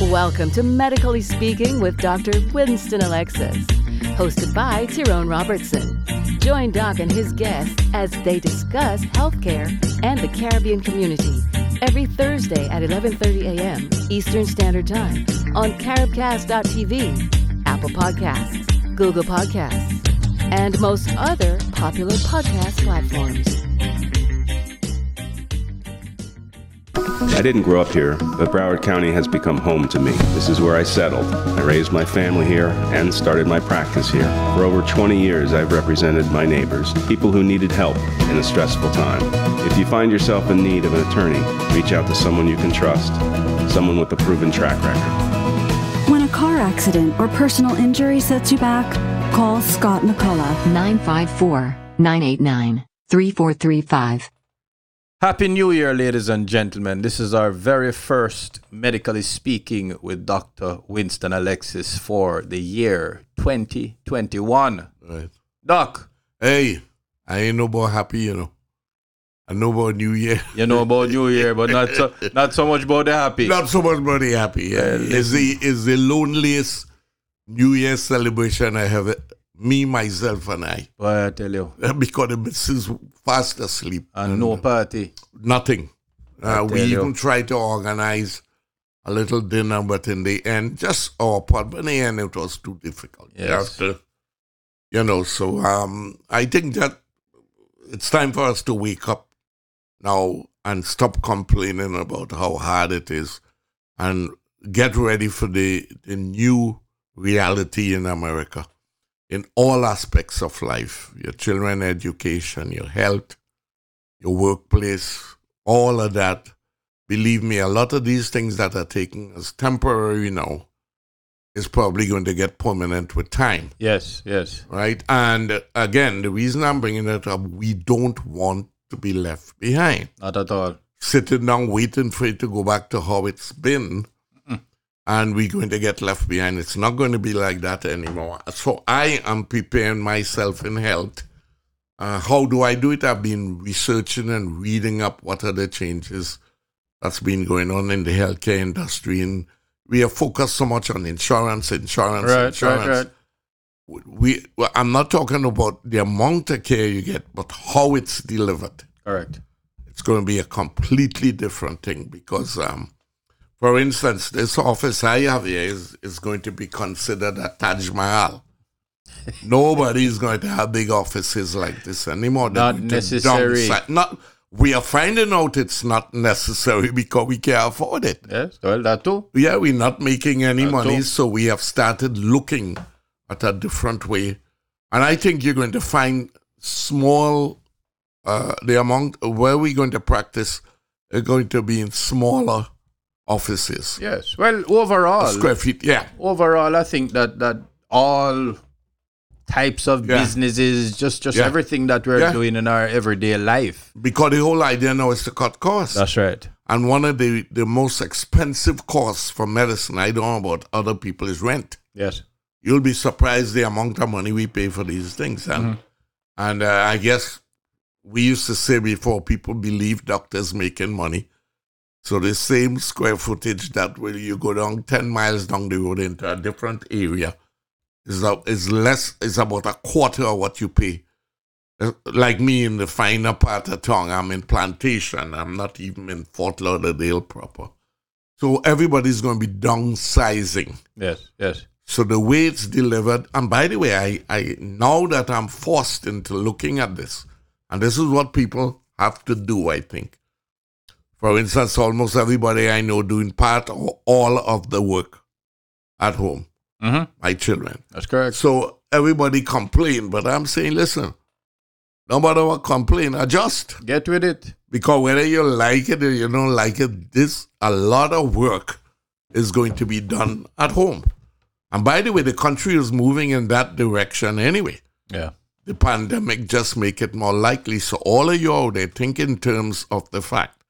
Welcome to Medically Speaking with Dr. Winston Alexis, hosted by Tyrone Robertson. Join Doc and his guests as they discuss healthcare and the Caribbean community every Thursday at 11:30 a.m. Eastern Standard Time on caribcast.tv, Apple Podcasts, Google Podcasts, and most other popular podcast platforms. I didn't grow up here, but Broward County has become home to me. This is where I settled. I raised my family here and started my practice here. For over 20 years, I've represented my neighbors, people who needed help in a stressful time. If you find yourself in need of an attorney, reach out to someone you can trust, someone with a proven track record. When a car accident or personal injury sets you back, call Scott McCullough. 954 989 3435. Happy New Year, ladies and gentlemen. This is our very first Medically Speaking with Dr. Winston Alexis for the year 2021. Right. Doc, Hey, I ain't no more happy, you know. I know about New Year. you know about New Year, but not so, not so much about the happy. Not so much money happy. Yeah. Well, it's the it's the loneliest New Year celebration I have. Me, myself, and I. Boy, I tell you. Because the missus fast asleep. And no party. Nothing. Uh, we you. even tried to organize a little dinner, but in the end, just our part. But in the end, it was too difficult. You have to- you know, so um, I think that it's time for us to wake up now and stop complaining about how hard it is and get ready for the, the new reality in America in all aspects of life your children education your health your workplace all of that believe me a lot of these things that are taken as temporary now is probably going to get permanent with time Yes, yes. right? And again, the reason I'm bringing it up, we don't want to be left behind. Not at all. Sitting down waiting for it to go back to how it's been, and we're going to get left behind. It's not going to be like that anymore. So I am preparing myself in health. Uh, how do I do it? I've been researching and reading up what are the changes that's been going on in the healthcare industry, and we are focused so much on insurance, insurance, Right, insurance right, right. we well, I'm not talking about the amount of care you get, but how it's delivered. Correct. It's going to be a completely different thing because, um, for instance, this office I have here is, is going to be considered a Taj Mahal. Nobody is going to have big offices like this anymore. They're Not necessary. Not. We are finding out it's not necessary because we can't afford it. Yes, well, that too. Yeah, we're not making any That's money, all. so we have started looking at a different way. And I think you're going to find small, uh, the amount where we're going to practice are going to be in smaller offices. Yes. Well, overall, Square feet, yeah. overall, I think that that all types of Yeah. businesses, just just Yeah. everything that we're Yeah. doing in our everyday life. Because the whole idea now is to cut costs. That's right. and one of the, the most expensive costs for medicine, I don't know about other people, is rent. Yes. you'll be surprised the amount of money we pay for these things. And and uh, I guess we used to say before people believe doctors making money. So the same square footage that will you go down ten miles down the road into a different area is is less is about a quarter of what you pay. Uh, Like me in the finer part of town, I'm in Plantation. I'm not even in Fort Lauderdale proper. So everybody's going to be downsizing. Yes. Yes. So the way it's delivered, and by the way, I, I now that I'm forced into looking at this, and this is what people have to do, I think. For instance, almost everybody I know doing part or all of the work at home, Mm-hmm. my children. That's correct. So everybody complain, but I'm saying, listen, No matter what complain, adjust. Get with it. Because whether you like it or you don't like it, this a lot of work is going to be done at home. And by the way, the country is moving in that direction anyway. Yeah. The pandemic just make it more likely. So all of you out there think in terms of the fact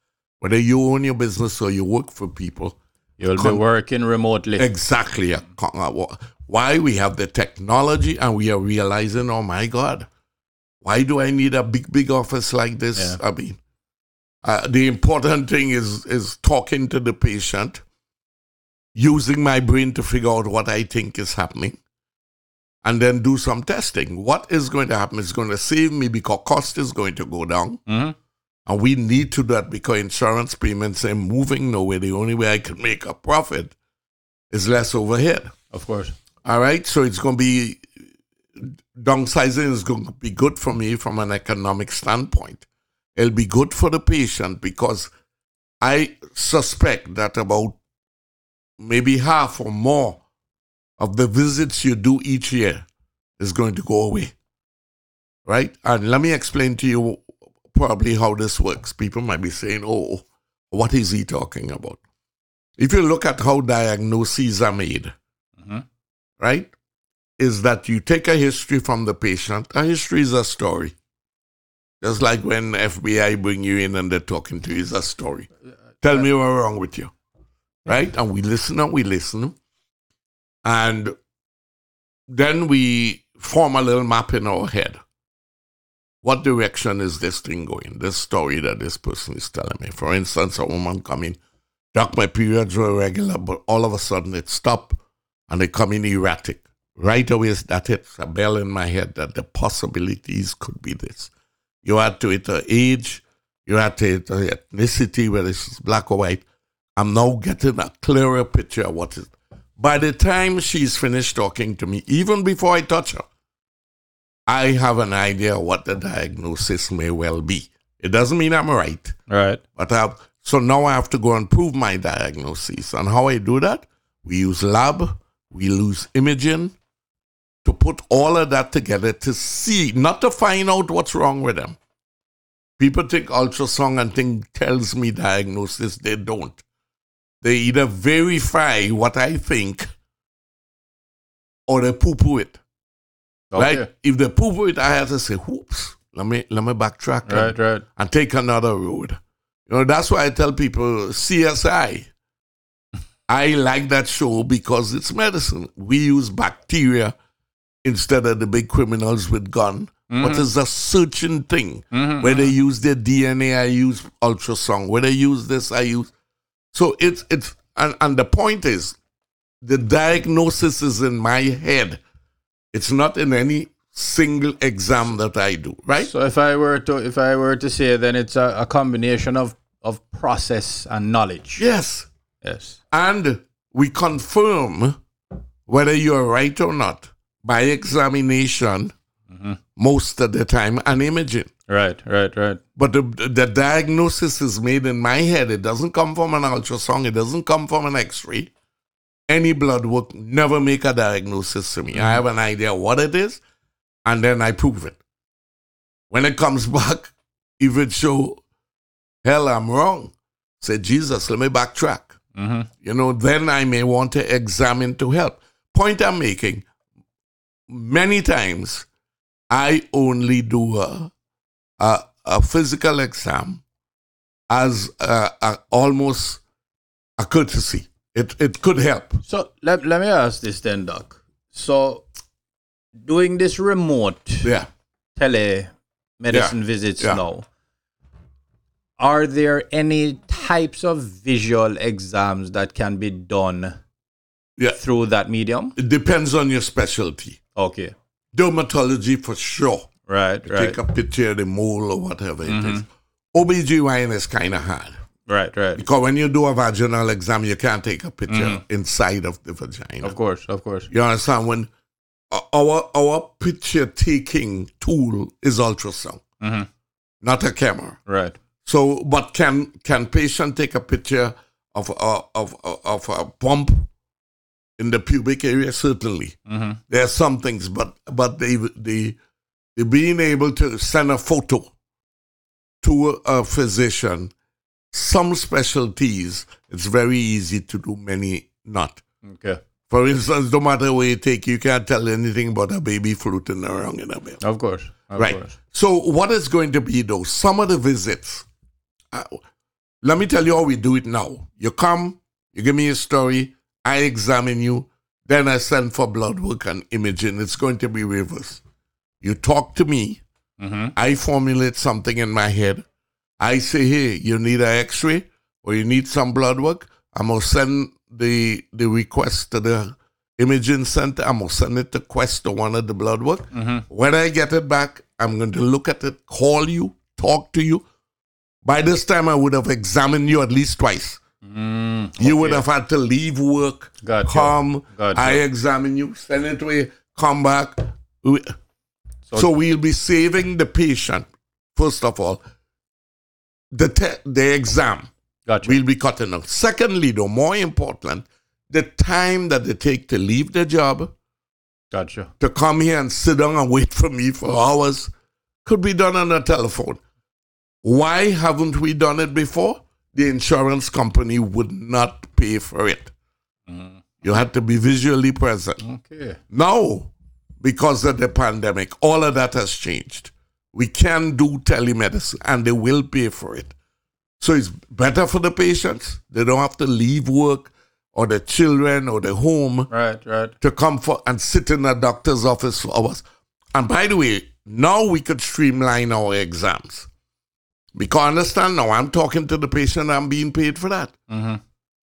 whether you own your business or you work for people. You'll Con- be working remotely. Exactly. a Why we have the technology and we are realizing, oh my God, why do I need a big, big office like this? Yeah. I mean, uh, the important thing is is talking to the patient, using my brain to figure out what I think is happening, and then do some testing. What is going to happen is going to save me because cost is going to go down. Mhm. And we need to do that because insurance payments are moving nowhere. The only way I can make a profit is less overhead. Of course. All right. So it's going to be downsizing is going to be good for me from an economic standpoint. It'll be good for the patient because I suspect that about maybe half or more of the visits you do each year is going to go away. Right? And let me explain to you probably how this works. People might be saying, oh, what is he talking about? If you look at how diagnoses are made, Mhm. right, is that you take a history from the patient. A history is a story. Just like when FBI bring you in and they're talking to you, it's a story. Tell me what's wrong with you, right? And we listen and we listen. And then we form a little map in our head. What direction is this thing going? This story that this person is telling me. For instance, a woman coming, doc, my periods were regular, but all of a sudden it stopped and they come in erratic. Right away, that hits a bell in my head that the possibilities could be this. You add to it the age, you add to it the ethnicity, whether it's black or white. I'm now getting a clearer picture of what is. By the time she's finished talking to me, even before I touch her, I have an idea what the diagnosis may well be. It doesn't mean I'm right, Right. but I have, so now I have to go and prove my diagnosis. And how I do that? We use lab, we use imaging to put all of that together to see, not to find out what's wrong with them. People think ultrasound and think tells me diagnosis. They don't. They either verify what I think or they poo-poo it. Okay. Right? If they poo-poo it, I have to say, "Whoops, let me let me backtrack." and- Right, right. and take another road. You know, that's why I tell people CSI. I like that show because it's medicine. We use bacteria instead of the big criminals with gun. But mm-hmm. it's a searching thing. Mm-hmm, Where they mm-hmm. use their DNA, I use ultrasound. Where they use this, I use. So it's it's and, and the point is, the diagnosis is in my head. It's not in any single exam that I do. Right? So if I were to if I were to say then it's a, a combination of of process and knowledge. yes. Yes. and we confirm whether you're right or not by examination mm-hmm. most of the time and imaging. Right, right, right. But the, the diagnosis is made in my head. It doesn't come from an ultrasound. It doesn't come from an x-ray. Any blood work never make a diagnosis to me. I have an idea what it is, and then I prove it. When it comes back, if it show, hell, I'm wrong. Say, Jesus, let me backtrack hmm you know, then I may want to examine to help. Point I'm making, many times I only do a, a, a physical exam as a, a, almost a courtesy. It, it could help. So let, let me ask this then, Doc. So doing this remote Yeah. telemedicine Yeah. visits Yeah. now, are there any types of visual exams that can be done Yeah. through that medium? It depends on your specialty. Okay. Dermatology for sure. Right, right. Mm-hmm. Take a picture of the mole or whatever it is. OBGYN is kind of hard. Right, right. Because when you do a vaginal exam, you can't take a picture inside of the vagina. Mm-hmm. Of course, of course. You understand? When our our picture taking tool is ultrasound, Mhm. not a camera. Right. So, but can can patient take a picture of a, of of, of a bump in the pubic area? Certainly, Mhm. there are some things, but but the the being able to send a photo to a physician, some specialties, it's very easy to do, many not. Okay. For instance, no matter where you take, you can't tell anything about a baby floating around in a bed. Of course. Of right. course. So, what is going to be though? Some of the visits. Uh, let me tell you how we do it now. You come, you give me a story, I examine you, then I send for blood work and imaging. It's going to be reverse. You talk to me, I formulate something in my head. I say, hey, you need an x ray or you need some blood work. I'm going to send the, the request to the imaging center. I'm going to send it to Quest or one of the blood work. Mm-hmm. When I get it back, I'm going to look at it, call you, talk to you. By this time, I would have examined you at least twice. Mm, you would have had to leave work, Gotcha. come, Gotcha. I examine you, send it away, come back. So- So, we'll be saving the patient, first of all, the, te- the exam. Gotcha. We'll be cutting out. Secondly, though, more important, the time that they take to leave their job, gotcha. to come here and sit down and wait for me for hours, could be done on a telephone. Why haven't we done it before? The insurance company would not pay for it. Mm-hmm. You had to be visually present. Okay. Now, because of the pandemic, all of that has changed. We can do telemedicine and they will pay for it. So it's better for the patients. They don't have to leave work or the children or the home Right, right. to come for and sit in a doctor's office for hours. And by the way, now we could streamline our exams. Because understand now, I'm talking to the patient, I'm being paid for that.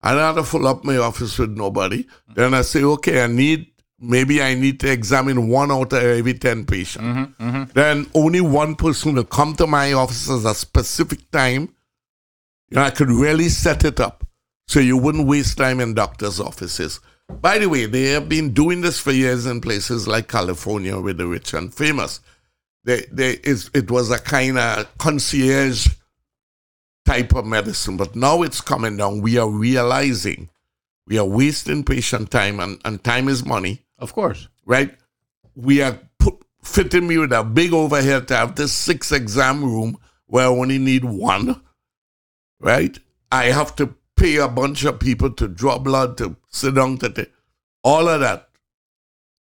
I don't have to fill up my office with nobody. Then I say, okay, I need, maybe I need to examine one out of every 10 patients. Mm-hmm, mm-hmm. Then only one person will come to my office at a specific time. You know, I could really set it up so you wouldn't waste time in doctors' offices. By the way, they have been doing this for years in places like California with the rich and famous. They, they, it was a kind of concierge type of medicine, but now it's coming down. We are realizing we are wasting patient time, and, and time is money Of course. right? We are put, fitting me with a big overhead to have this six exam room where I only need one, right? I have to pay a bunch of people to draw blood, to sit down, to ta- all of that.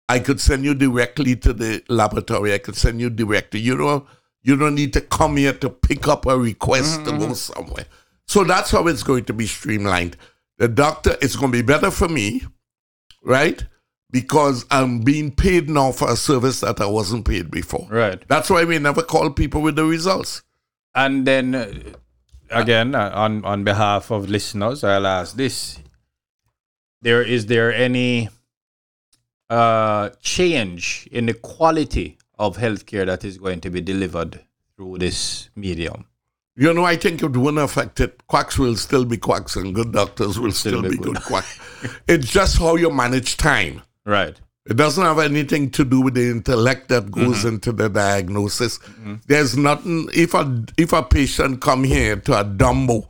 I could send you directly to the laboratory. I could send you directly. You don't, you don't need to come here to pick up a request to go mm-hmm. somewhere. So that's how it's going to be streamlined. The doctor, it's going to be better for me, right? Because I'm being paid now for a service that I wasn't paid before. Right. That's why we never call people with the results. And then uh, again, uh, on on behalf of listeners, I'll ask this: There is there any uh, change in the quality of healthcare that is going to be delivered through this medium? You know, I think it wouldn't affect it. Quacks will still be quacks and good doctors will still, Still be be good. good quacks. it's just how you manage time. Right. It doesn't have anything to do with the intellect that goes Mm-hmm. into the diagnosis. There's nothing. If a if a patient come here to a Dumbo,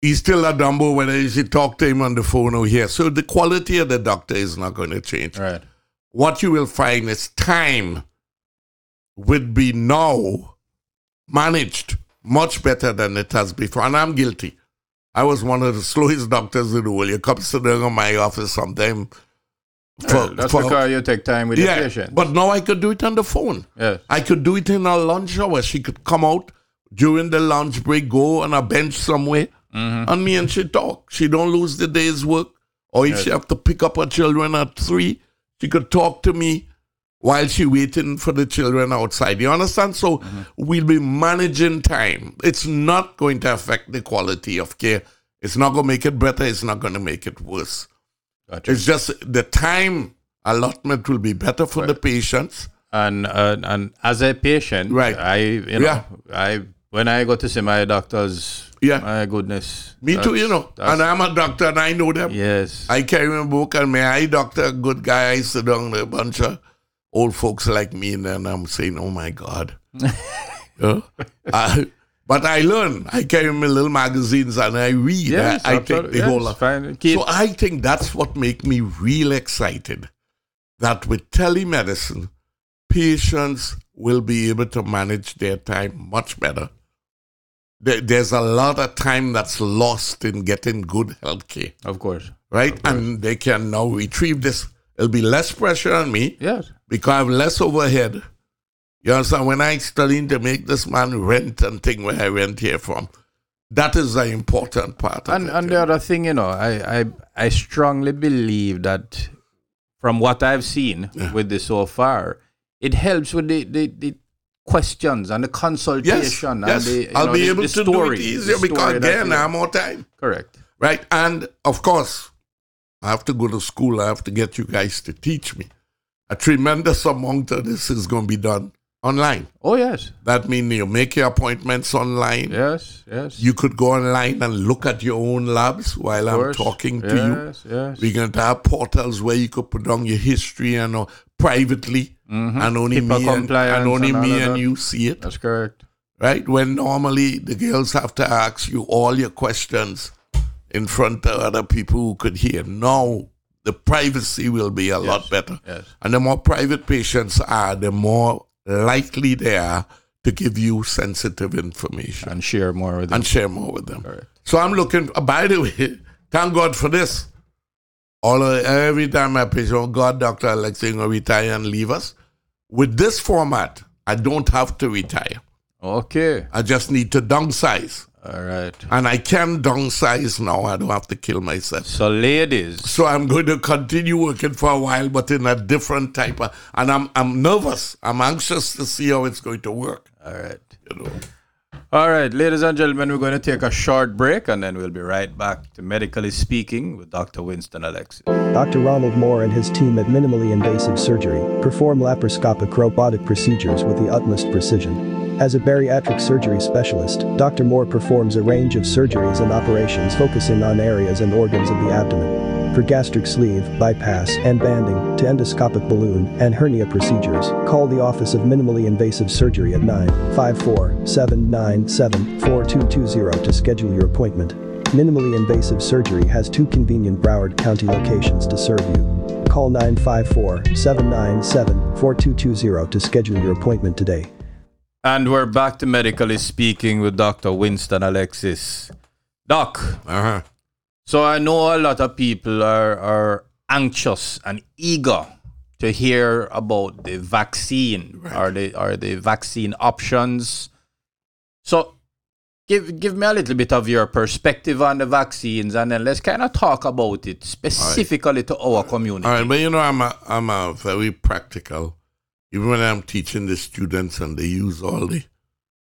he's still a Dumbo whether you talk to him on the phone or here. So the quality of the doctor is not going to change. Right. What you will find is time would be now managed much better than it has before, and I'm guilty. I was one of the slowest doctors in the world. You come sit down in my office sometime. Right. That's because you take time with the patient. but now I could do it on the phone. yes. I could do it in a lunch hour. She could come out during the lunch break, go on a bench somewhere, Mm-hmm. and me and she talk. She don't lose the day's work. Or if she have to pick up her children at three, she could talk to me while she waiting for the children outside. You understand? So Mm-hmm. we'll be managing time. It's not going to affect the quality of care. It's not going to make it better. It's not going to make it worse. Gotcha. It's just the time allotment will be better for the patients. and uh, and as a patient, Right. I you know Yeah. I when I go to see my doctors, Yeah. my goodness, Me too, you know. And I'm a doctor and I know them. yes, I carry my book and my eye doctor, good guy. I sit down with a bunch of old folks like me and then I'm saying, oh my God. I- but I learn. I carry my little magazines and I read. yes, I, I take the whole yes, fine. Keep, So I think that's what make me real excited. That with telemedicine, patients will be able to manage their time much better. There- There's a lot of time that's lost in getting good health care, Of course. right? And they can now retrieve this. It'll be less pressure on me Yes. because I have less overhead. You understand? When I studying to make this man rent and thing where I rent here from, that is the important part. Of And it, and you the other thing, you know, I I, I strongly believe that from what I've seen with this so far, it helps with the, the, the questions and the consultation yes, and the I'll know, be the- able the to story, do it easier because again, I have more time. correct. Right. And of course, I have to go to school. I have to get you guys to teach me. A tremendous amount of this is going to be done online. Oh yes, That means you make your appointments online. yes, yes. You could go online and look at your own labs while I'm talking to you. Yes, yes. We're going to have portals where you could put down your history and uh, privately, and only HIPAA me and, Mm-hmm. and only and me and you see it That's correct. right? When normally the girls have to ask you all your questions in front of other people who could hear. Now the privacy will be a lot better. yes. And the more private patients are, the more likely they are to give you sensitive information And share more with them. and share more with them. Correct. So I'm looking. uh, by the way, thank God for this. All of, every time I patient, oh God, Doctor Alexis, going retire and leave us. With this format, I don't have to retire. Okay. I just need to downsize. All right. And I can downsize now. I don't have to kill myself. So ladies, So I'm going to continue working for a while, but in a different type of. And I'm I'm nervous. I'm anxious to see how it's going to work. all right. You know. All right, ladies and gentlemen, we're going to take a short break and then we'll be right back to Medically Speaking with Dr. Winston Alexis. Dr. Ronald Moore and his team at Minimally Invasive Surgery perform laparoscopic robotic procedures with the utmost precision. As a bariatric surgery specialist, Dr. Moore performs a range of surgeries and operations focusing on areas and organs of the abdomen. For gastric sleeve, bypass, and banding, to endoscopic balloon and hernia procedures, call the Office of Minimally Invasive Surgery at 954 797 4220 to schedule your appointment. Minimally invasive surgery has two convenient Broward County locations to serve you. Call 954 797 4220 to schedule your appointment today. And we're back to Medically Speaking with Dr. Winston Alexis. Doc, Uh-huh. so I know a lot of people are, are anxious and eager to hear about the vaccine or the or the vaccine options. So give give me a little bit of your perspective on the vaccines and then let's kind of talk about it specifically to our community. All right, but you know, I'm a, I'm a very practical. Even when I'm teaching the students and they use all the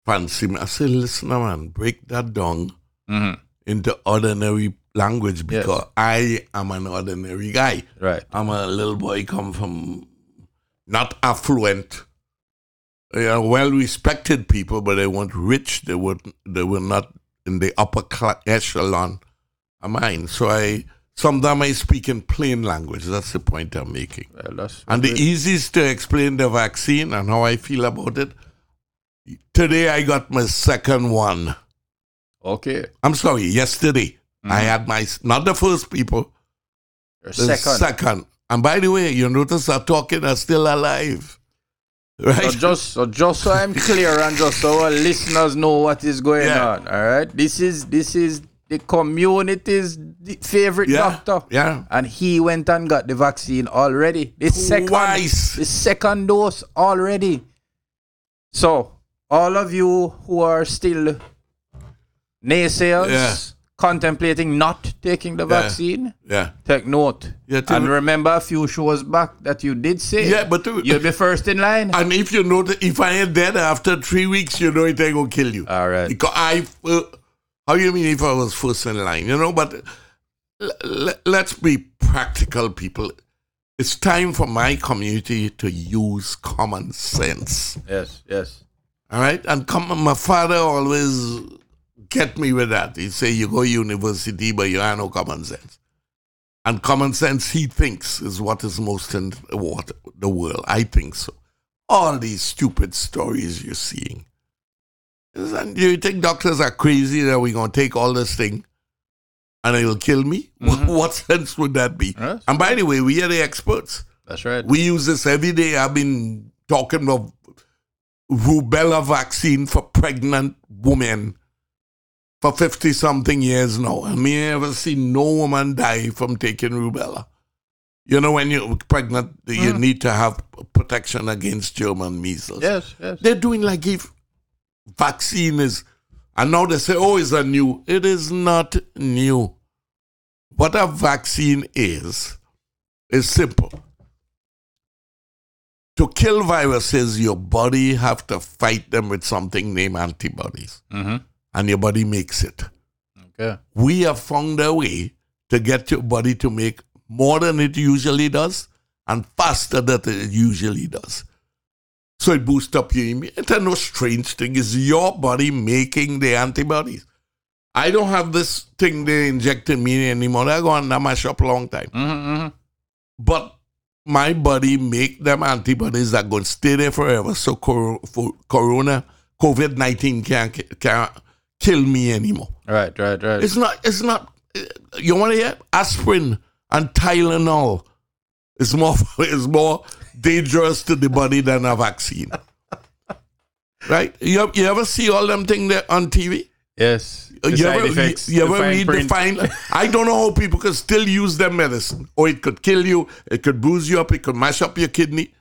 fancy, I say, listen, man, break that down Mhm. into ordinary language Yes. because I am an ordinary guy. Right. I'm a little boy, come from not affluent, you know, well respected people, but they weren't rich. They were they were not in the upper echelon of mine. So I sometimes I speak in plain language. That's the point I'm making. Well, And the easiest to explain the vaccine and how I feel about it. Today I got my second one. okay. I'm sorry, yesterday hmm. I had my not the first people, Your the second. second. And by the way, you notice I'm talking are still alive. Right? So just so just so I'm clear and just so our listeners know what is going Yeah. on. All right. This is this is the community's favorite Yeah, doctor. yeah. And he went and got the vaccine already. The second the second dose already. So all of you who are still naysayers Yeah. contemplating not taking the Yeah. vaccine, yeah. take note. Yeah, and remember a few shows back that you did say Yeah, but to- you'll be first in line. And if you know that if I am dead after three weeks, you know it ain't gonna kill you. All right. Because I, uh, how you mean if I was first in line? You know, but let's be practical, people. It's time for my community to use common sense. Yes, yes. All right, and come, my father always get me with that. He say you go university, but you have no common sense. And common sense, he thinks, is what is most in the world. I think so. All these stupid stories you're seeing. And you think doctors are crazy that we're going to take all this thing and it'll kill me? Mm-hmm. What sense would that be? And by the way, we are the experts. That's right. We use this every day. I've been talking of rubella vaccine for pregnant women for 50 something years now. And me ever seen no woman die from taking rubella. You know, when you're pregnant, you mm-hmm. need to have protection against German measles. Yes, yes. They're doing like if vaccine is, and now they say, oh, it's a new. It is not new. What a vaccine is, is simple. To kill viruses, your body have to fight them with something named antibodies, Mm-hmm. and your body makes it. Okay. We have found a way to get your body to make more than it usually does and faster than it usually does. So it boosts up your immune. It's no strange thing. It's your body making the antibodies. I don't have this thing they injected me anymore. I go under my shop a long time. Mm-hmm. But my body make them antibodies that going to stay there forever. So cor- for corona, COVID nineteen can't can't kill me anymore. Right, right, right. It's not. It's not. You want to hear aspirin and Tylenol is more is more dangerous to the body than a vaccine. right? You, you ever see all them things there on TV? yes. Uh, the you side ever, effects, you, you ever read print. the fine? I don't know how people can still use their medicine, or it could kill you, it could bruise you up, it could mash up your kidney,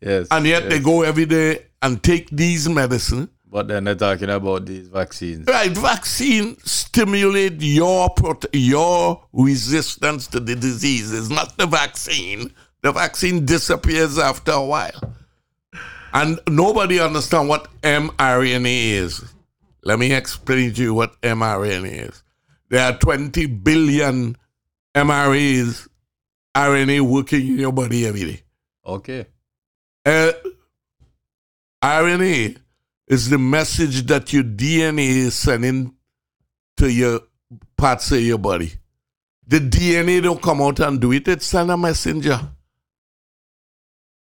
Yes. and yet they go every day and take these medicine. But then they're talking about these vaccines. Right, vaccine stimulate your your resistance to the disease. It's not the vaccine. The vaccine disappears after a while, and nobody understand what mRNA is. Let me explain to you what mRNA is. There are 20 billion mRNAs, RNA working in your body every day. Okay. Uh, RNA is the message that your DNA is sending to your parts of your body. The DNA don't come out and do it, it send a messenger.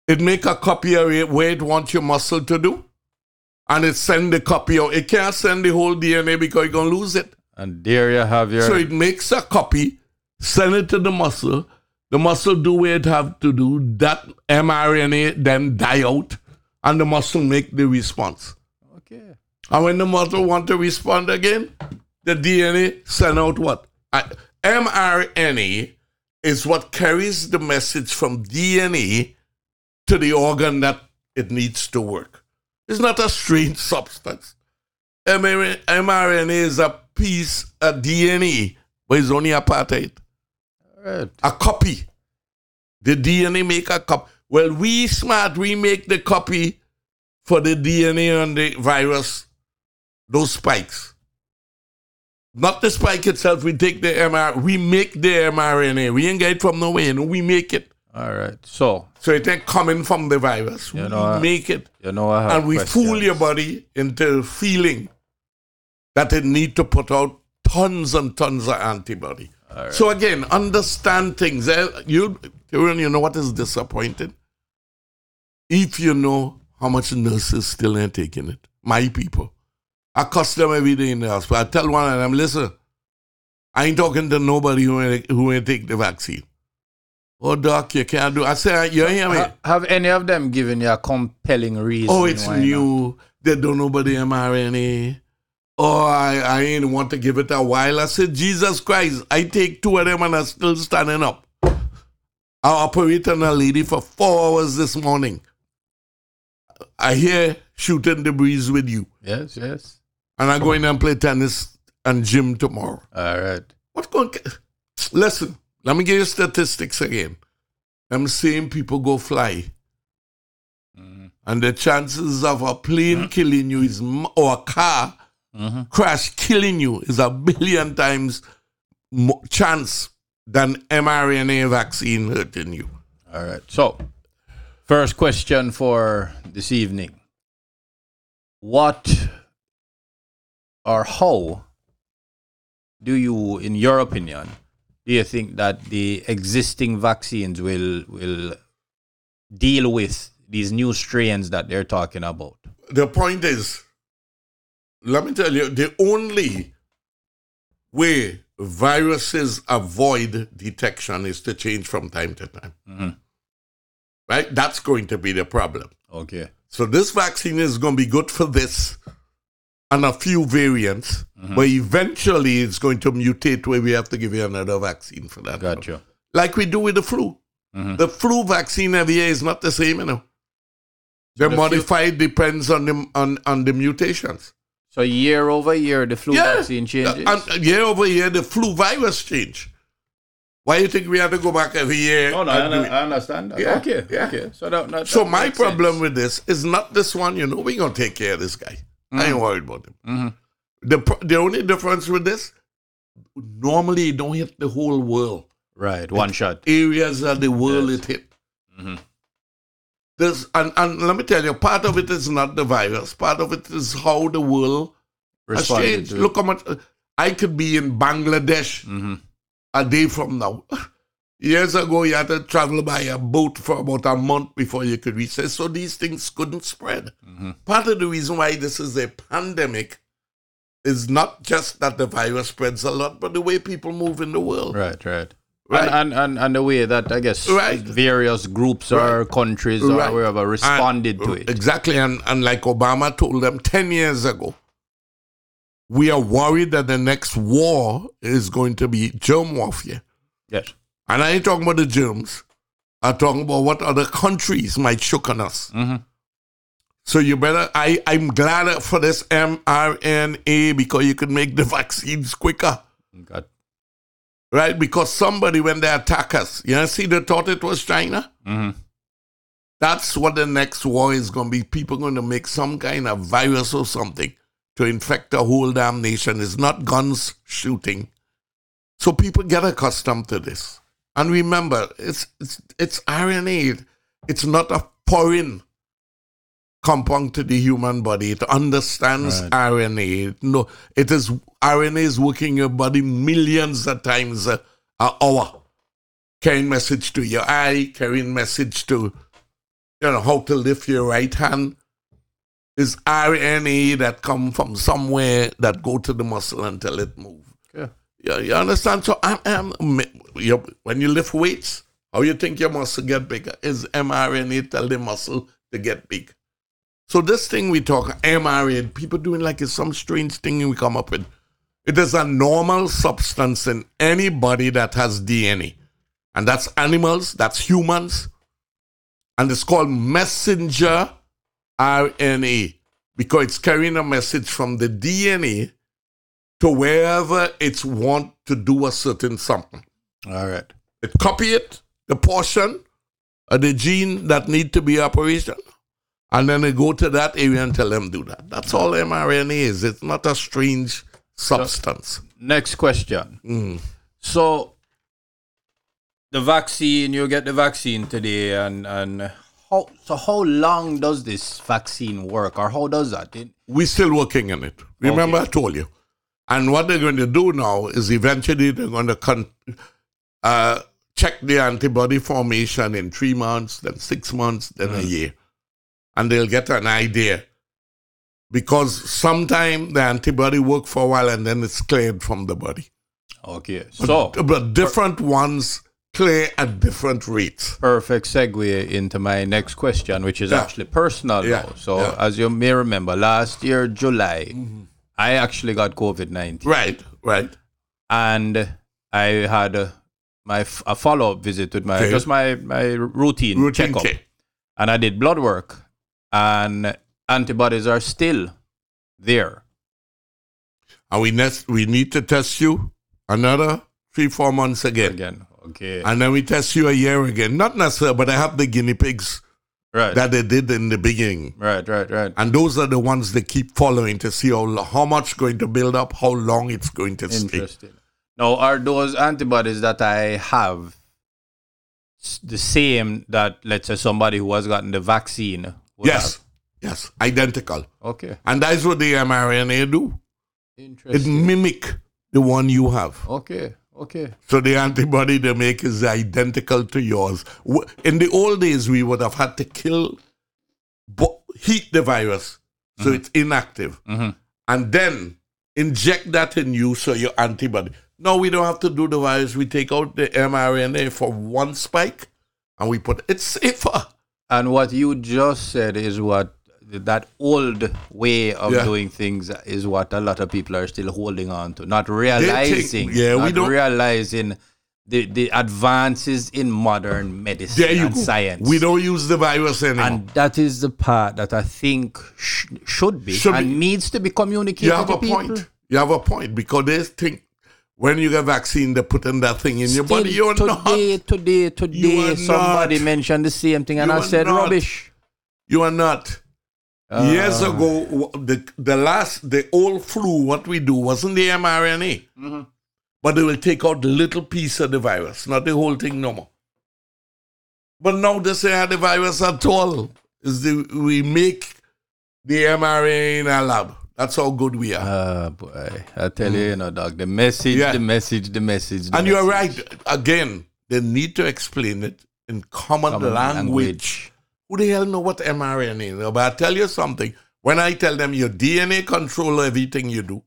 It make a copy of it where it wants your muscle to do. And it send the copy out. It can't send the whole DNA because you're gonna lose it. And there you have your. So it makes a copy, send it to the muscle. The muscle do what it have to do. That mRNA then die out, and the muscle make the response. okay. And when the muscle want to respond again, the DNA send out what? I- mRNA is what carries the message from DNA to the organ that it needs to work. It's not a strange substance. mRNA is a piece of DNA, but it's only a part of it. Right. A copy. The DNA make a copy. Well, we smart, we make the copy for the DNA on the virus, those spikes. Not the spike itself, we take the mRNA, we make the mRNA. We ain't get it from nowhere, you know, we make it. All right. So, So it ain't coming from the virus. You we know, make it. you know, I have and we fool your body into feeling that it need to put out tons and tons of antibody. So again, understand things. Eh, You, you know what is disappointing? If you know how much nurses still ain't taking it, my people. I cuss them every day in the hospital. I tell one of them, listen, I ain't talking to nobody who ain't, who ain't take the vaccine. Oh, doc, you can't do. I say, you hear me? ha- have any of them given you a compelling reason? Oh, it's why not? new. They don't know about the mRNA. Oh, I, I ain't want to give it a while. I said, Jesus Christ, I take two of them and I'm still standing up. I operated on a lady for four hours this morning. I hear shooting the breeze with you. Yes, yes. And I go in and play tennis and gym tomorrow. All right. What's going Listen, let me give you statistics again. I'm seeing people go fly. Mm-hmm. And the chances of a plane mm-hmm. killing you is, or a car mm-hmm. crash killing you is a billion times mo- chance than mRNA vaccine hurting you. All right. So, first question for this evening. What or how do you, in your opinion, do you think that the existing vaccines will will deal with these new strains that they're talking about? The point is, let me tell you, the only way viruses avoid detection is to change from time to time. Mm-hmm. right? That's going to be the problem. Okay. So this vaccine is going to be good for this and a few variants, Mm-hmm. but eventually it's going to mutate where we have to give you another vaccine for that. Gotcha. Like we do with the flu. Mm-hmm. The flu vaccine every year is not the same, you know. The, the flu- modified depends on the on, on the mutations. So year over year, the flu vaccine changes. Uh, and year over year, the flu virus change. Why you think we have to go back every year? no, no, I, and do under- it? I understand that. Yeah, okay, yeah. okay. So that, that, So my problem sense. with this is not this one. You know, we're gonna take care of this guy. I Mm-hmm. ain't worried about him. The pro- the only difference with this, normally it don't hit the whole world. right one shot. Areas of the world Yes. it hit. Mhm. This and, and let me tell you, part of it is not the virus. Part of it is how the world has changed. it. Look how much I could be in Bangladesh Mhm. a day from now. Years ago, you had to travel by a boat for about a month before you could reach it. So these things couldn't spread. Mm-hmm. Part of the reason why this is a pandemic is not just that the virus spreads a lot, but the way people move in the world. Right, right. Right. And, and, and, and the way that I guess Right. various groups or Right. countries Right. or wherever responded And- to it. Exactly. And, and like Obama told them 10 years ago, we are worried that the next war is going to be germ warfare. Yes. And I ain't talking about the germs. I'm talking about what other countries might choke on us. Mhm. So you better. I I'm glad for this mRNA because you can make the vaccines quicker, Got, right? Because somebody when they attack us, you know, see, they thought it was China. mhm. That's what the next war is going to be. People going to make some kind of virus or something to infect the whole damn nation. It's not guns shooting. So people get accustomed to this. And remember, it's it's it's RNA. It's not a foreign compound to the human body. It understands Right. RNA. No, it is RNA is working your body millions of times a, a hour, carrying message to your eye, carrying message to you know how to lift your right hand. Is RNA that come from somewhere that go to the muscle until it move. Yeah, you understand? So I'm you when you lift weights, how you think your muscle get bigger? Is mRNA tell the muscle to get big? So this thing we talk mRNA, people doing like it's some strange thing we come up with. It is a normal substance in anybody that has DNA, and that's animals, that's humans, and it's called messenger RNA because it's carrying a message from the DNA to wherever it's want to do a certain something. All right. It copy it, the portion of the gene that need to be operation, and then they go to that area and tell them do that. That's all mRNA is. It's not a strange substance. Next question. Mm. So, the vaccine, you get the vaccine today, and and how so? How long does this vaccine work, or how does that? It, We're still working on it. Remember, I told you. And what they're going to do now is eventually they're going to con- uh, check the antibody formation in three months, then six months, then a year. And they'll get an idea. Because sometimes the antibody work for a while and then it's cleared from the body. okay. So, But different ones clear at different rates. perfect segue into my next question, which is Yeah. actually personal Yeah, now. So, yeah. Mm-hmm. as you may remember, last year July, I actually got COVID nineteen, Right, right. and I had uh, my f- a follow up visit with my Okay. just my my routine, Routine checkup, care. and I did blood work, and antibodies are still there. And we, ne- we need to test you another three, four months again. Again, okay, And then we test you a year again. Not necessarily, but I have the guinea pigs right, that they did in the beginning. right, right, right. And those are the ones they keep following to see how, how much going to build up, how long it's going to stay. Interesting. Now, are those antibodies that I have the same that, let's say, somebody who has gotten the vaccine? would Yes, yes, identical. Okay. And that's what the mRNA do. It mimic the one you have. Okay. Okay. So the antibody they make is identical to yours. In the old days, we would have had to kill, heat the virus so it's inactive, Mhm. and then inject that in you so your antibody. No, we don't have to do the virus. We take out the mRNA for one spike, and we put it's safer. And what you just said is what that old way of Yeah. doing things is what a lot of people are still holding on to, not realizing, yeah, we not don't- realizing the, the advances in modern medicine and go. science. We don't use the virus anymore. and that is the part that I think sh- should be Should and be. needs to be communicated you have a people. point. You have a point because they think when you get vaccine, they're putting that thing in your body. You're today, not. today, today, are somebody not. mentioned the same thing, and I said not. rubbish. You are not. Uh. Years ago, the the last the old flu, what we do wasn't the mRNA, Mm-hmm. but they will take out the little piece of the virus, not the whole thing no more. But now they say ah, the virus at all is the we make the mRNA in a lab. That's how good we are. Ah, boy. I tell you, you know, dog, the message, Mm. Yeah. the message, the message. the and you're right. Again, they need to explain it in common, Common language. Who the hell know what mRNA is? But I tell you something. When I tell them your DNA control everything you do,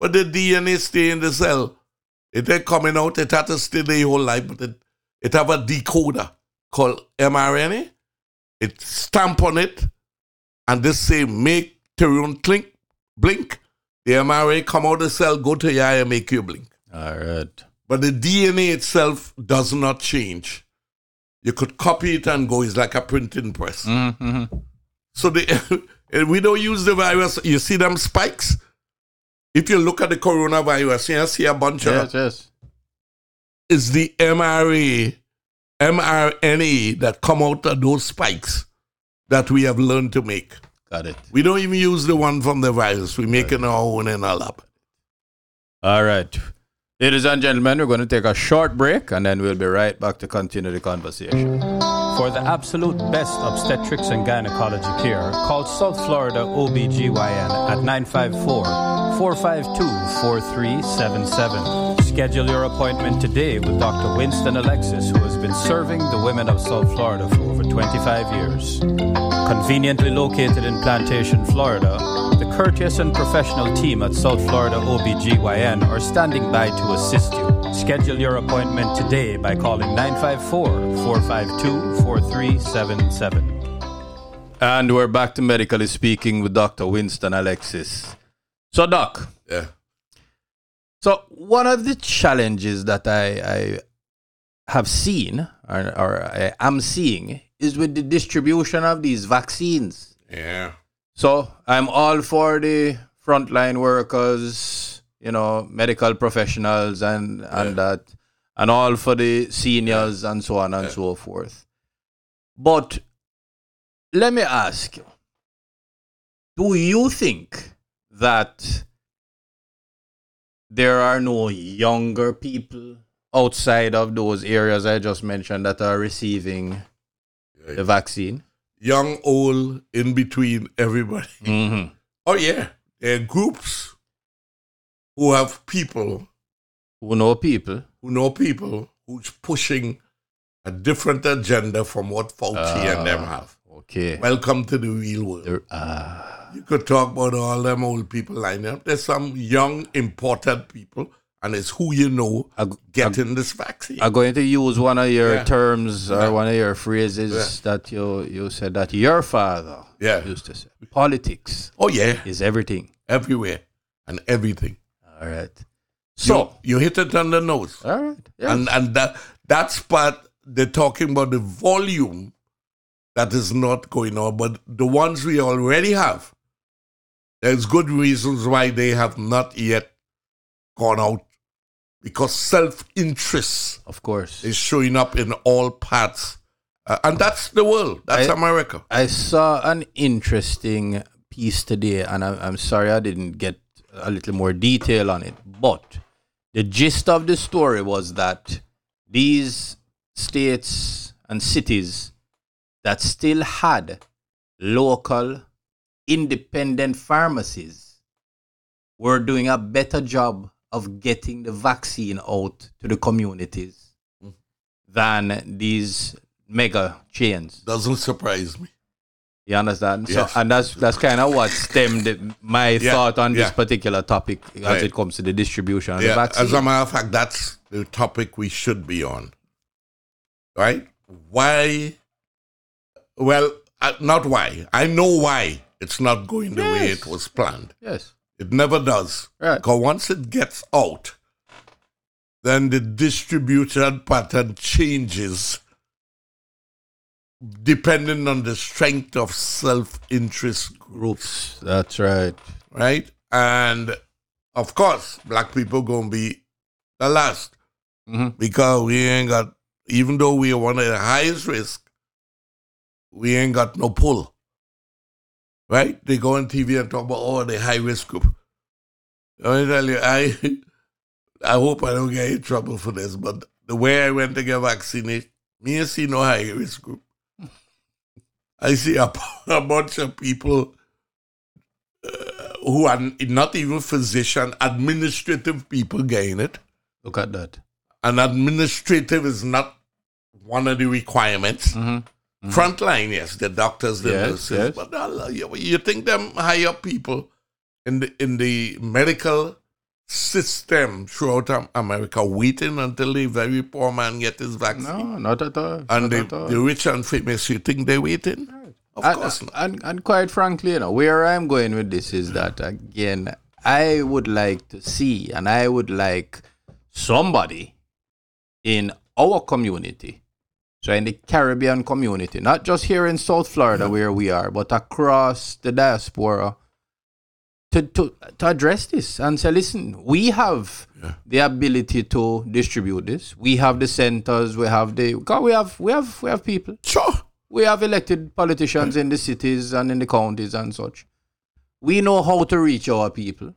but the DNA stay in the cell. It ain't coming out. It had to stay the whole life, but it, it have a decoder called mRNA. It stamp on it, and this say make Tyrone blink, blink. The mRNA come out the cell, go to your eye and make you blink. All right. But the DNA itself does not change. You could copy it and go. It's like a printing press. Mm-hmm. So the, we don't use the virus. You see them spikes? If you look at the coronavirus, you see a bunch Yes, of yes. it's the mRNA, mRNA that come out of those spikes that we have learned to make. Got it. We don't even use the one from the virus. We make it our own in our lab. All right. Ladies and gentlemen, we're going to take a short break and then we'll be right back to continue the conversation. For the absolute best obstetrics and gynecology care, call South Florida OBGYN at 954 452 4377. Schedule your appointment today with Dr. Winston Alexis, who has been serving the women of South Florida for over 25 years. Conveniently located in Plantation, Florida, the courteous and professional team at South Florida OBGYN are standing by to assist you. Schedule your appointment today by calling 954 452 4377. And we're back to medically speaking with Dr. Winston Alexis. So, Doc, Yeah. So one of the challenges that I, I have seen or, or I am seeing is with the distribution of these vaccines. Yeah. So I'm all for the frontline workers, you know, medical professionals and and that, and all for the seniors and so on and so forth. But let me ask you: Do you think that there are no younger people outside of those areas I just mentioned that are receiving the vaccine? Young, old, in between, everybody. Mm-hmm. Oh, yeah. There are groups who have people Who know people? who know people who's pushing a different agenda from what Fauci and them have. Okay. Welcome to the real world. There- ah, You could talk about all them old people lining up. There's some young, important people, and it's who you know I, g- getting this vaccine. I'm going to use one of your Yeah. terms or Yeah. one of your phrases that you you said that your father Yeah. used to say. Politics oh, yeah. is everything. Everywhere and everything. All right. So, you, you hit it on the nose. all right. Yes. And and that that's part they're talking about the volume that is not going on, but the ones we already have, there's good reasons why they have not yet gone out because self interest of course. is showing up in all parts. Uh, and that's the world. That's I- America. I saw an interesting piece today, and I'm, I'm sorry I didn't get a little more detail on it. But the gist of the story was that these states and cities that still had local independent pharmacies were doing a better job of getting the vaccine out to the communities than these mega chains. Doesn't surprise me. You understand? Yes. So, and that's that's kind of what stemmed my Yeah, thought on this particular topic as Right. it comes to the distribution of the vaccine. as a matter of fact, that's the topic we should be on. Right? Why Well, uh, not why. I know why it's not going the way it was planned. Yes. It never does. Right. Because once it gets out, then the distribution pattern changes depending on the strength of self interest groups, That's right. right? And of course, black people going to be the last Mhm. because we ain't got, even though we are one of the highest risk, we ain't got no pull. Right? They go on TV and talk about oh the high risk group. Let me tell you, I I hope I don't get in trouble for this, but the way I went to get vaccinated, me and see no high risk group. I see a, a bunch of people uh, who are not even physician, administrative people getting it. Look at that. And administrative is not one of the requirements. Frontline, yes, the doctors, the Yes, nurses, yes. but uh, you, you think them higher people in the in the medical system throughout Am- America waiting until the very poor man get his vaccine, No, not at all. and the, at all. the rich and famous, you think they're waiting? Of and, course not. And, and quite frankly, you know, where I'm going with this is that again, I would like to see, and I would like somebody in our community, so in the Caribbean community, not just here in South Florida where we are, but across the diaspora, to, to, to address this and say, listen, we have the ability to distribute this. We have the centers, we have the, God, we have, we have, we have people. Sure. We have elected politicians in the cities and in the counties and such. We know how to reach our people.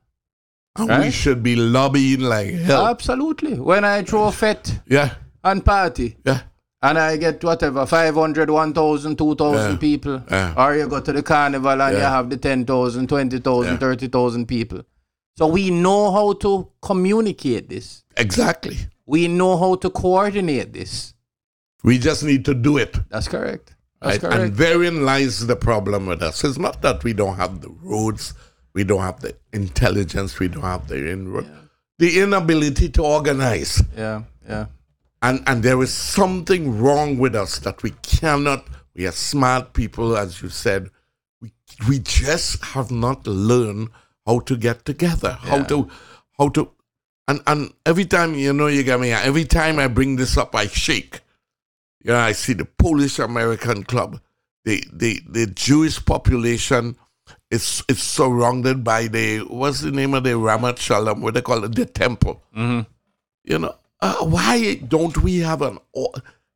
And we should be lobbying like hell. Absolutely. When I throw a fet yeah, and party yeah. And I get whatever, 500, 1,000, 2,000 Yeah. people, Yeah. or you go to the carnival and you have the 10,000, 20,000, Yeah. 30,000 people. So we know how to communicate this. Exactly. We know how to coordinate this. We just need to do it. That's correct. That's Right? correct. And therein lies the problem with us. It's not that we don't have the roads, we don't have the intelligence, we don't have the inroad, the inability to organize. yeah, yeah. And and there is something wrong with us that we cannot. We are smart people, as you said. We we just have not learned how to get together, how to how to. And and every time you know you get me. Every time I bring this up, I shake. You know, I see the Polish American Club, the the the Jewish population is is surrounded by the what's the name of the Ramat Shalom? What they call it, the temple. Mm-hmm. You know, uh, why don't we have an?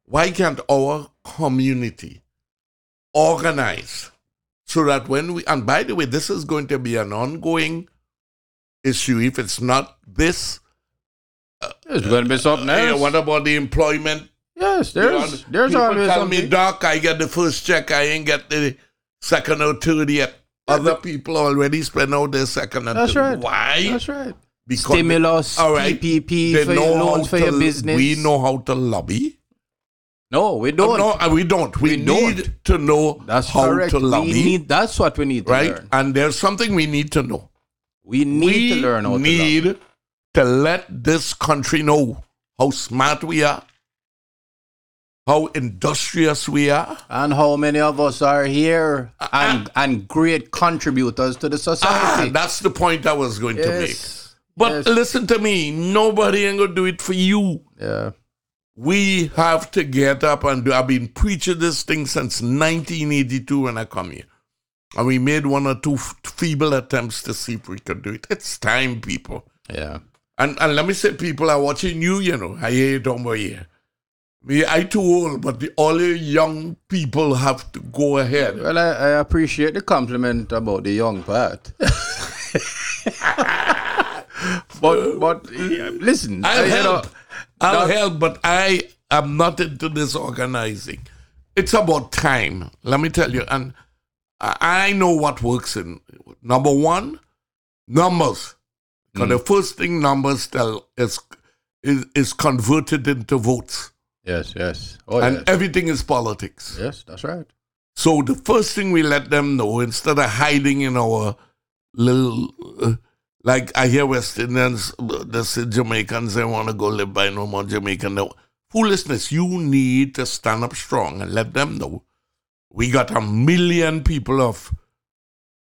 Why can't our community organize so that when we? And by the way, this is going to be an ongoing issue. If it's not this, It's going to be something uh, else. what about the employment? Yes, You there's know, there's people always tell something. me, Doc, I get the first check, I ain't get the second or third yet. Other people already spend out their second and That's third. right. Why? That's right. Because Stimulus, all right, PPP they for your know loans how for your to- business. We know how to lobby. No, we don't. no, uh, we don't. We, We need don't. to know That's how correct. to lobby, We need, that's what we need to right? learn. And there's something we need to know. We need we to learn how need to to let this country know how smart we are, how industrious we are. And how many of us are here and, and great contributors to the Ah, society. that's the point I was going to make. But yes. listen to me, nobody ain't gonna do it for you. Yeah. We have to get up and do. I've been preaching this thing since 1982 when I come here. And we made one or two f- feeble attempts to see if we could do it. It's time, people. Yeah. And and let me say, people are watching you, you know. I hear you talking about here. Me, I too old, but the, all the young people have to go ahead. Well, I, I appreciate the compliment about the young part. but but listen, I'll I- help. know, I'll that- help, but I am not into this organizing. It's about time. Let me tell you. And I know what works in number one, numbers. Because the first thing numbers tell is, is is converted into votes. yes, yes, oh and yes. everything is politics. yes, that's right. So the first thing we let them know, instead of hiding in our little, uh, like I hear West Indians, they say Jamaicans, they want to go live by no more Jamaican. No. Foolishness. You need to stand up strong and let them know We got a million people of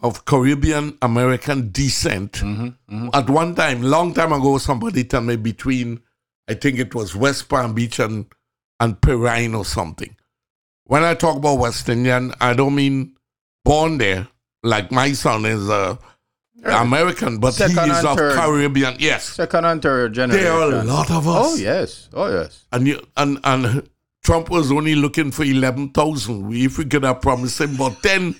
of Caribbean American descent. Mm-hmm, At one time, long time ago, somebody told me between, I think it was West Palm Beach and and Perrine or something. When I talk about West Indian, I don't mean born there, like my son is American, but he Second is and of third. Caribbean. Yes, Second and third generation. there are a lot of us. Oh yes. Oh yes. And you, and and Trump was only looking for eleven thousand. If we could have promised him about ten,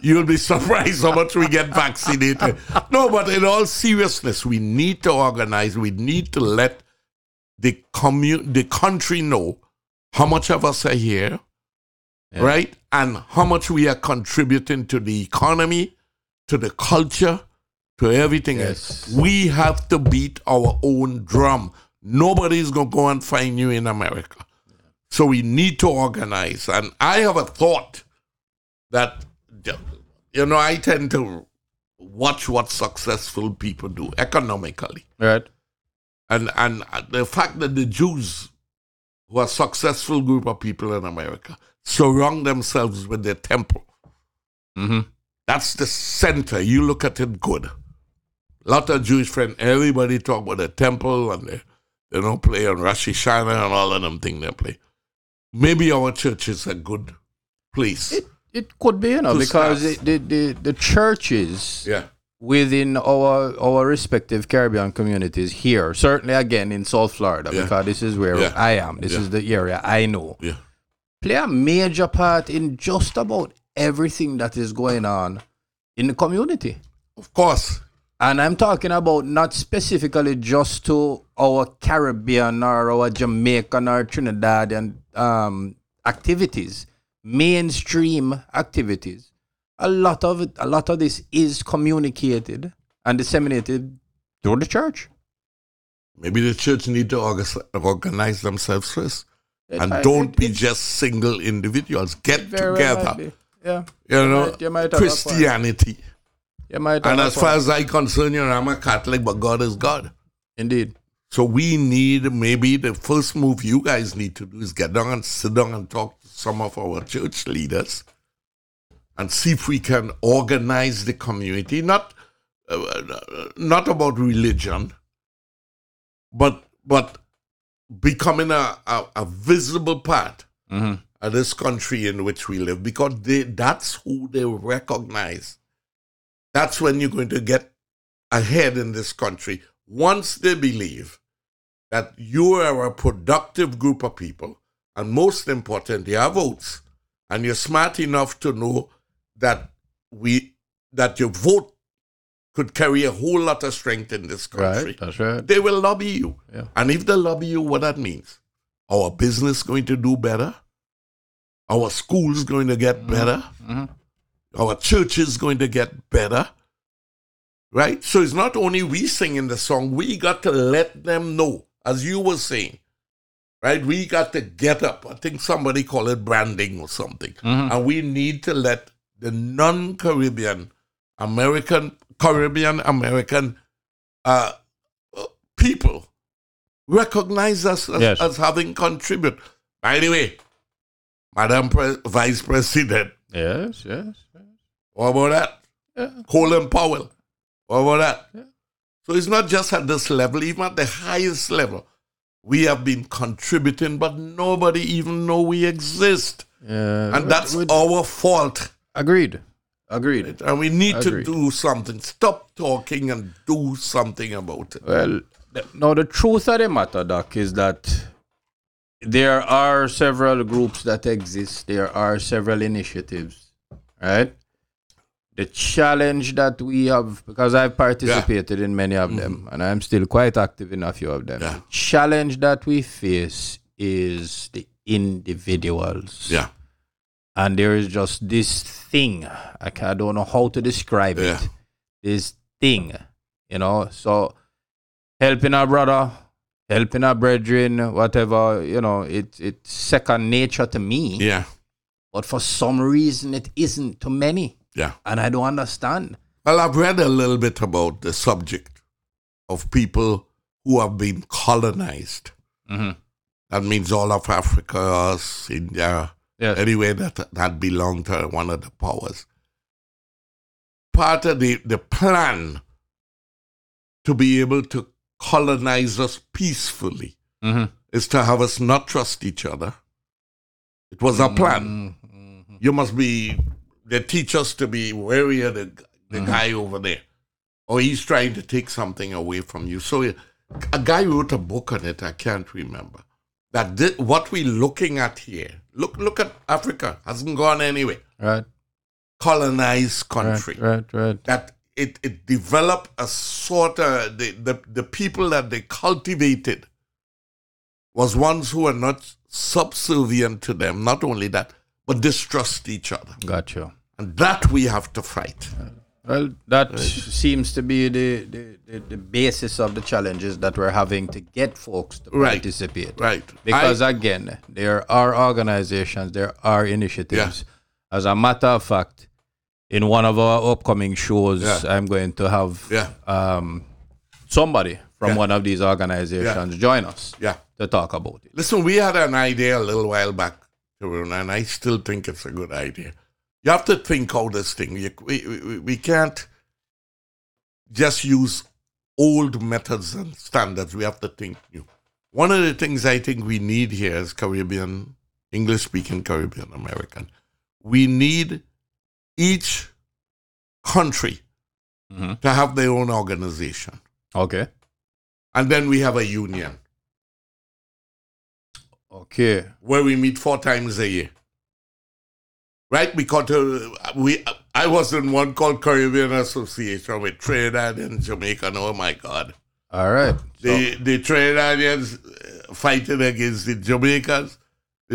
you'll be surprised how much we get vaccinated. No, but in all seriousness, we need to organize. We need to let the commu- the country know how much of us are here, right, and how much we are contributing to the economy, to the culture, to everything else. We have to beat our own drum. Nobody's going to go and find you in America. So we need to organize. And I have a thought that, you know, I tend to watch what successful people do economically. Right. And, and the fact that the Jews, who are a successful group of people in America, surround themselves with their temple. Mm-hmm. That's the center. You look at it good. A lot of Jewish friends, everybody talk about the temple and they, they don't play on Rosh Hashanah and all of them things they play. Maybe our church is a good place. It, it could be, you know, because start. the, the, the, churches Yeah. within our our respective Caribbean communities here, certainly again in South Florida, Yeah. because this is where Yeah. I am. This is the area I know. Yeah. Play a major part in just about everything that is going on in the community. Of course. And I'm talking about not specifically just to our Caribbean or our Jamaican or Trinidadian um, activities, mainstream activities. A lot of it, a lot of this is communicated and disseminated through the church. Maybe the church need to organize themselves first. It and might- don't it- be just single individuals. Get together. Yeah. You know, you. Christianity. You might And as far as I concern, you know, I'm a Catholic, but God is God. Indeed. So we need maybe the first move you guys need to do is get down and sit down and talk to some of our church leaders and see if we can organize the community. Not uh, not about religion, but but becoming a, a, a visible part Mhm. of this country in which we live because they that's who they recognize. That's when you're going to get ahead in this country. Once they believe that you are a productive group of people, and most important, you have votes, and you're smart enough to know that we that your vote could carry a whole lot of strength in this country. Right. That's right. They will lobby you. Yeah. And if they lobby you, what that means? Our business going to do better. Our schools going to get better. Mhm. Our church is going to get better. Right? So it's not only we singing the song, we got to let them know, as you were saying. Right? We got to get up. I think somebody call it branding or something. Mhm. And we need to let the non-Caribbean American Caribbean American uh, uh, people recognize us as, Yes. as having contributed. By the way, Madam Pre- Vice President, Yes, yes. what about that? Yeah. Colin Powell, what about that? So it's not just at this level, even at the highest level. We have been contributing, but nobody even know we exist. Yeah. and that's our fault. Agreed. Agreed. And we need Agreed. to do something. Stop talking and do something about it. Well, th- no, the truth of the matter, Doc, is that there are several groups that exist. There are several initiatives, right? The challenge that we have, because I've participated in many of them, mm-hmm. and I'm still quite active in a few of them. Yeah. The challenge that we face is the individuals. Yeah. And there is just this thing. I don't know how to describe Yeah. it. This thing, you know. So helping our brother, helping our brethren, whatever, you know, it it's second nature to me. Yeah. But for some reason it isn't to many. Yeah. And I don't understand. Well, I've read a little bit about the subject of people who have been colonized. Mhm. That means all of Africa, us, India, Yes. anyway that that belonged to one of the powers. Part of the, the plan to be able to colonize us peacefully Mhm. is to have us not trust each other. It was a plan. Mm-hmm. You must be, they teach us to be wary of the, the Mm-hmm. guy over there. Or he's trying to take something away from you. So a guy wrote a book on it, I can't remember. That thi- what we're looking at here, look look at Africa, hasn't gone anywhere. Right. Colonized country Right. Right. Right. that it, it developed a sort of the, the the people that they cultivated was ones who were not subservient to them. Not only that, but distrust each other, Gotcha. and that we have to fight. Well, that seems to be the, the, the, the basis of the challenges that we're having to get folks to Right. participate. Right. Because I- again, there are organizations, there are initiatives. As a matter of fact, in one of our upcoming shows, Yeah. I'm going to have Yeah. um, somebody from Yeah. one of these organizations join us Yeah. to talk about it. Listen, we had an idea a little while back, and I still think it's a good idea. You have to think out this thing. We, we, we can't just use old methods and standards. We have to think new. One of the things I think we need here is Caribbean, English speaking Caribbean American. We need each country Mhm. to have their own organization. Okay. And then we have a union Okay. where we meet four times a year. Right? Because uh, we, I was in one called Caribbean Association with Trinidad and Jamaica. And oh my God. All right. The, the Trinidadians uh, fighting against the Jamaicans,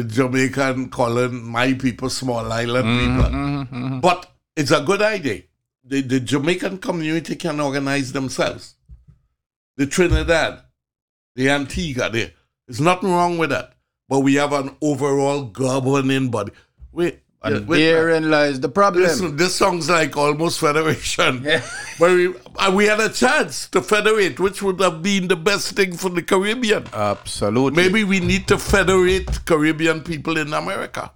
Jamaican calling my people small island people. Mm-hmm. But it's a good idea. The, the Jamaican community can organize themselves. The Trinidad, the Antigua, there. There's nothing wrong with that. But we have an overall governing body. Wait, And yeah, wait, therein lies the problem. Listen, this song's like almost federation. Yeah. But we, and we had a chance to federate, which would have been the best thing for the Caribbean. Absolutely. Maybe we need to federate Caribbean people in America.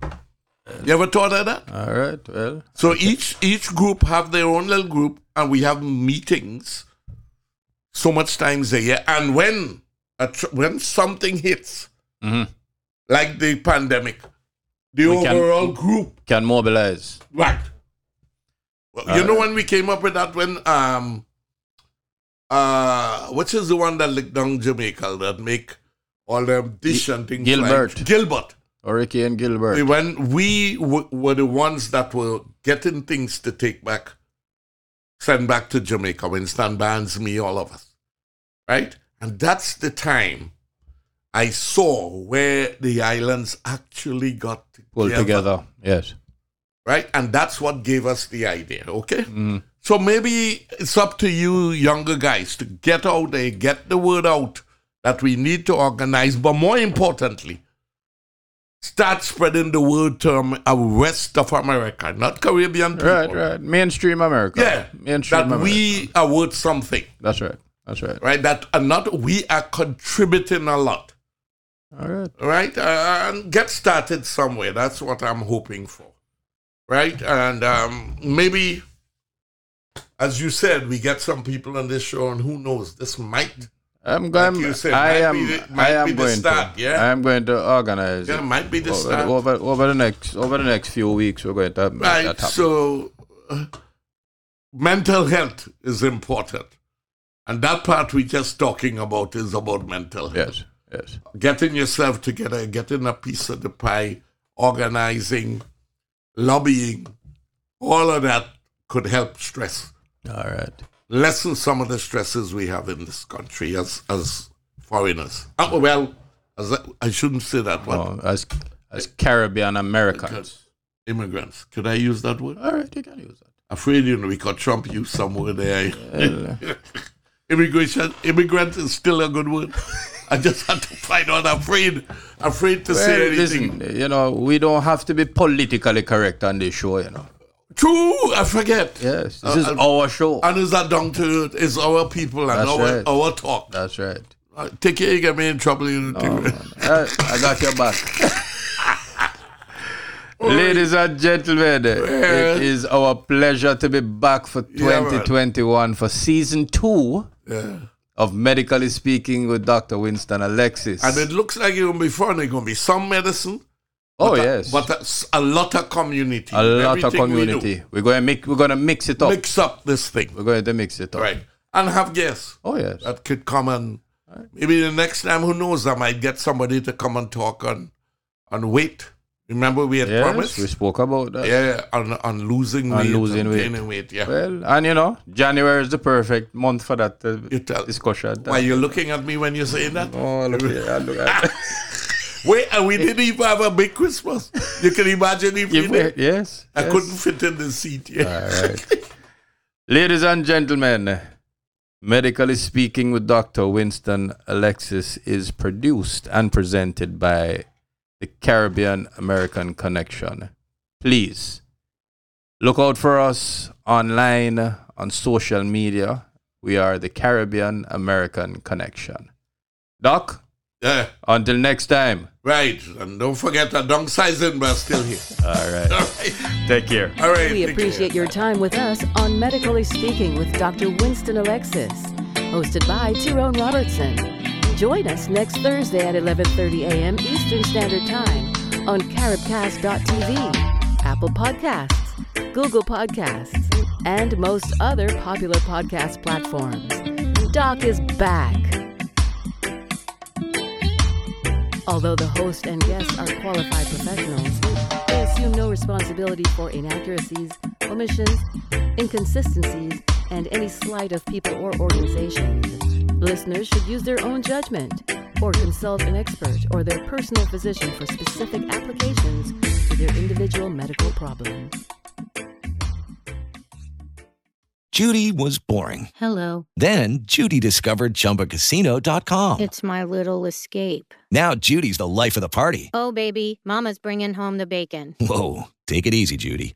You ever thought of that? All right. Well, So each each group have their own little group, and we have meetings so much times a year. And when a tr- when something hits, Mhm. like the pandemic, the We can- overall group can mobilize. Right. Well, you know when we came up with that when um uh which is the one that licked down Jamaica that make all them dish and things Gilbert. like Gilbert. and Gilbert. When we w- were the ones that were getting things to take back, send back to Jamaica, when Stan bans me, all of us. Right? And that's the time I saw where the islands actually got Pulled together. Yes. right? And that's what gave us the idea, okay? So maybe it's up to you, younger guys, to get out there, get the word out that we need to organize, but more importantly, start spreading the word to uh, rest of America, not Caribbean people. Right, right. Mainstream America. Yeah, Mainstream that America. we are worth something, That's right. That's right. right? That are not we are contributing a lot, All right. right? Uh, and get started somewhere. That's what I'm hoping for, right? And um, maybe, as you said, we get some people on this show, and who knows, this might, I'm going. you said, I am. the- I am going start, to. yeah? I am going to organize. yeah, it. might be the over, start. over over the next over the next few weeks. We're going to that Right. So, uh, mental health is important, and that part we're just talking about is about mental health. yes. Yes. Getting yourself together, getting a piece of the pie, organizing, lobbying, all of that could help stress, All right. lessen some of the stresses we have in this country as as foreigners. Uh, well, as I, I shouldn't say that one. Well, as as Caribbean Americans. Immigrants. Could I use that word? All right. You can use that. afraid you know because Trump used some word there. Immigration, immigrant is still a good word. I just had to find out. Afraid, afraid to say anything. listen, you know, we don't have to be politically correct on this show, you know. True, I forget. Yes, this Uh, is uh, our show. And is that down to it's our people and That's our right. our talk. That's right. Uh, take care, you get me in trouble. You Oh, man. I, I got your back. Ladies and gentlemen, it is our pleasure to be back for Yeah, 2021 for season two Yeah. Of Medically Speaking with Dr. Winston Alexis. And it looks like it's going to be fun. There's going to be some medicine. oh but a- yes, but a, lot of community. a lot of Everything we do. community. We are going to mix. We're going to mix it up. Mix up this thing. We're going to mix it up. Right. And have guests Oh yes. that could come and maybe the next time, who knows, I might get somebody to come and talk on, on weight. Remember we had Yes, promised? we spoke about that. Yeah, on, on losing On weight. losing and weight. gaining weight. Yeah. Well, and you know, January is the perfect month for that uh, You tell- discussion. Why you looking at me when you say that? Oh, look here. I look at Wait, and we didn't even have a big Christmas. You can imagine if we did. yes. I yes. couldn't fit in the seat. Yeah. All right. Ladies and gentlemen, Medically Speaking with Dr. Winston Alexis is produced and presented by the Caribbean American Connection. Please look out for us online on social media. We are the Caribbean American Connection. Doc, Yeah. until next time. Right. And don't forget that downsizing, but still here. All right. All right. Take care. All right. We appreciate care. your time with us on Medically Speaking with Dr. Winston Alexis, hosted by Tyrone Robertson. Join us next Thursday at 11:30 a.m. Eastern Standard Time on caribcast.tv, Apple Podcasts, Google Podcasts, and most other popular podcast platforms. Doc is back. Although the host and guests are qualified professionals, they assume no responsibility for inaccuracies, omissions, inconsistencies, and any slight of people or organizations. Listeners should use their own judgment or consult an expert or their personal physician for specific applications to their individual medical problems. Judy was boring. Hello. Then Judy discovered ChumbaCasino.com. It's my little escape. Now Judy's the life of the party. Oh, baby, Mama's bringing home the bacon. Whoa, take it easy, Judy.